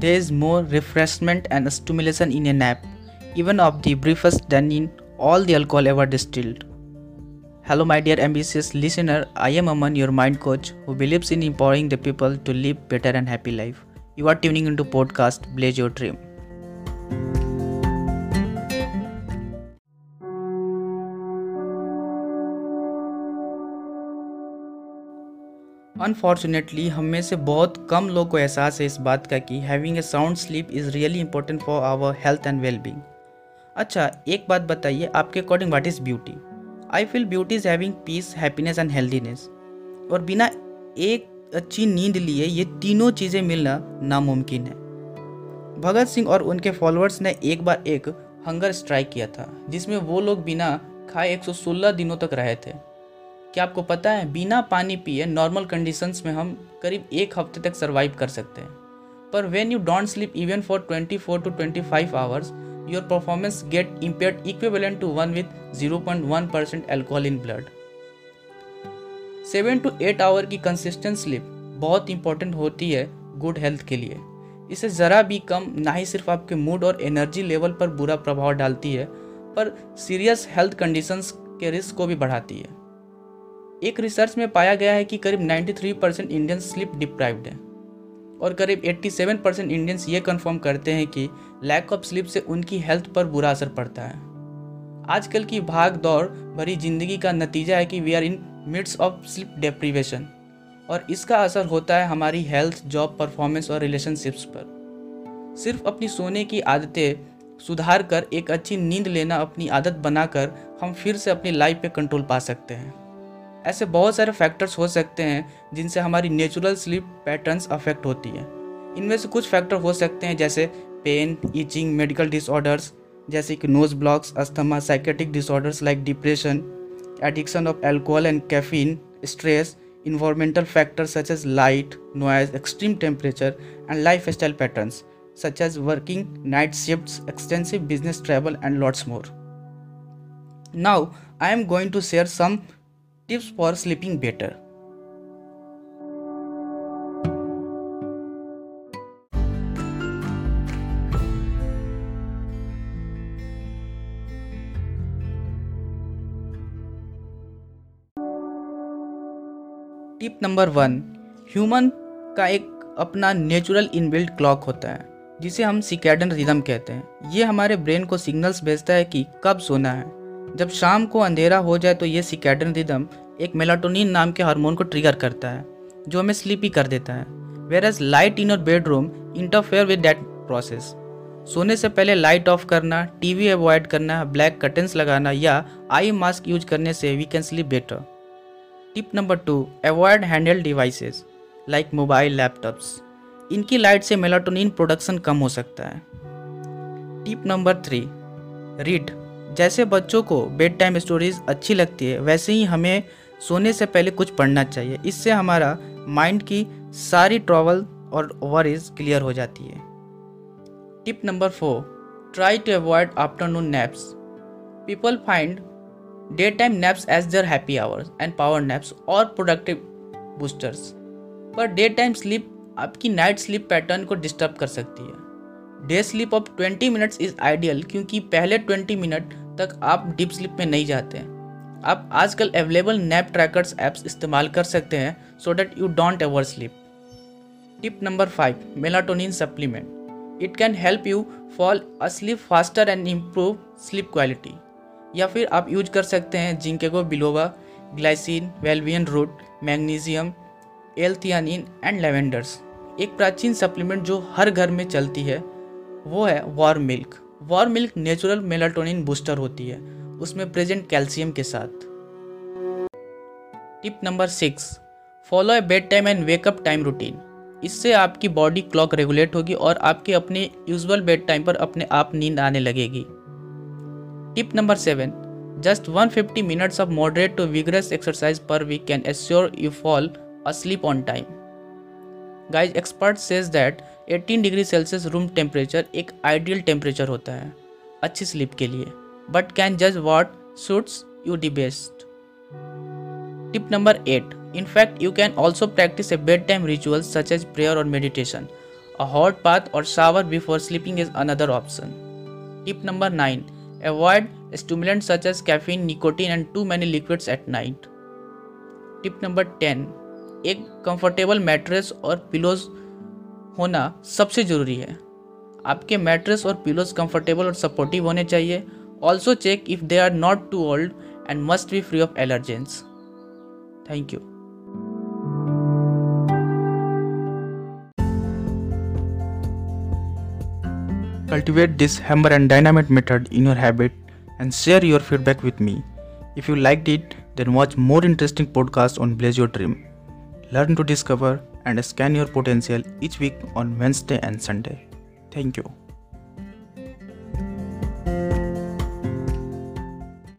There is more refreshment and stimulation in a nap, even of the briefest than in all the alcohol ever distilled. Hello, my dear ambitious listener. I am Aman, your mind coach, who believes in empowering the people to live better and happy life. You are tuning into podcast Blaze Your Dream. Unfortunately हम में से बहुत कम लोग को एहसास है इस बात का कि having a sound sleep is really important for our health and wellbeing अच्छा एक बात बताइए आपके according what is beauty I feel beauty is having peace happiness and healthiness और बिना एक अच्छी नींद लिए ये तीनों चीज़ें मिलना नामुमकिन है। भगत सिंह और उनके फॉलोअर्स ने एक बार एक हंगर स्ट्राइक किया था, जिसमें वो लोग बिना खाए 116 दिनों तक रहे थे। क्या आपको पता है, बिना पानी पिए नॉर्मल कंडीशंस में हम करीब एक हफ़्ते तक सर्वाइव कर सकते हैं। पर when you don't sleep even for 24 to 25 hours your performance get impaired equivalent to one with 0.1 percent alcohol in blood seven to eight hour की कंसिस्टेंट स्लीप बहुत इंपॉर्टेंट होती है गुड हेल्थ के लिए। इसे ज़रा भी कम ना ही सिर्फ़ आपके मूड और एनर्जी लेवल पर बुरा प्रभाव डालती है, पर सीरियस हेल्थ कंडीशंस के रिस्क को भी बढ़ाती है। एक रिसर्च में पाया गया है कि करीब 93 परसेंट इंडियंस स्लिप डिप्राइव्ड हैं। और करीब 87 परसेंट इंडियंस ये कंफर्म करते हैं कि लैक ऑफ़ स्लिप से उनकी हेल्थ पर बुरा असर पड़ता है। आजकल की भाग दौड़ भरी ज़िंदगी का नतीजा है कि we are in midst of sleep deprivation और इसका असर होता है हमारी हेल्थ जॉब परफॉर्मेंस और रिलेशनशिप्स पर। सिर्फ़ अपनी सोने की आदतें सुधार कर एक अच्छी नींद लेना अपनी आदत बनाकर हम फिर से अपनी लाइफ पे कंट्रोल पा सकते हैं। ऐसे बहुत सारे फैक्टर्स हो सकते हैं जिनसे हमारी नेचुरल स्लीप पैटर्न्स अफेक्ट होती है इनमें से कुछ फैक्टर हो सकते हैं जैसे पेन ईचिंग मेडिकल डिसऑर्डर्स जैसे कि nose blocks asthma psychiatric disorders like depression addiction of alcohol and caffeine stress environmental factors such as light noise extreme temperature and lifestyle patterns such as working night shifts, extensive business travel, and lots more. Now, I am going to share some tips for sleeping better. Tip number one, human का एक अपना natural inbuilt clock होता है, जिसे हम सिकेडन rhythm कहते हैं। ये हमारे ब्रेन को सिग्नल्स भेजता है कि कब सोना है। जब शाम को अंधेरा हो जाए तो ये सिकेडन रिदम एक मेलाटोनिन नाम के हार्मोन को ट्रिगर करता है, जो हमें स्लीपी कर देता है। Whereas light in your bedroom interfere with that process सोने से पहले लाइट ऑफ़ करना टीवी अवॉइड करना ब्लैक कर्टन्स लगाना या आई मास्क यूज़ करने से we can sleep better tip number two avoid handheld devices like mobile laptops इनकी लाइट से मेलाटोनिन प्रोडक्शन कम हो सकता है। टिप नंबर थ्री रीड जैसे बच्चों को बेड टाइम स्टोरीज अच्छी लगती है, वैसे ही हमें सोने से पहले कुछ पढ़ना चाहिए। इससे हमारा माइंड की सारी ट्रॉवल और वरीज क्लियर हो जाती है। Tip number four try to avoid afternoon naps people find day time naps as their happy hours and power naps और प्रोडक्टिव बूस्टर्स पर डे टाइम स्लीप आपकी नाइट स्लीप पैटर्न को disturb कर सकती है। Day sleep of 20 minutes is ideal क्योंकि पहले 20 minute तक आप डीप स्लिप में नहीं जाते हैं। आप आजकल अवेलेबल नैप ट्रैकर्स ऐप्स इस्तेमाल कर सकते हैं so that you don't ever sleep tip number five melatonin supplement it can help you fall asleep faster and improve sleep quality या फिर आप यूज़ कर सकते हैं ginkgo biloba, glycine, valerian root, magnesium, L theanine and lavenders एक प्राचीन supplement जो हर घर में चलती है, वो है warm milk warm milk natural melatonin booster होती है, उसमें प्रेजेंट कैल्शियम के साथ। Tip number six, follow a bed time and wake up time routine. इससे आपकी बॉडी क्लॉक रेगुलेट होगी और आपके अपने यूजुअल बेड टाइम पर अपने आप नींद आने लगेगी। Tip number seven, just 150 minutes of moderate to vigorous exercise per week can assure you fall asleep on time. Guys expert says that 18 degree celsius room temperature एक आइडियल टेम्परेचर होता है, अच्छी स्लीप के लिए। बट कैन जज what suits you the best tip number eight in fact you can also practice a bed time ritual such as prayer और meditation a hot bath और shower before sleeping is another option tip number nine avoid stimulant such as caffeine nicotine and too many liquids at night tip number ten एक comfortable mattress और pillows होना सबसे ज़रूरी है आपके mattress और pillows comfortable और सपोर्टिव होने चाहिए also check if they are not too old and must be free of allergens thank you Cultivate this hammer and dynamite method in your habit and share your feedback with me. If you liked it, then watch more interesting podcasts on Blaze Your Dream. Learn to discover and scan your potential each week on Wednesday and Sunday. Thank you.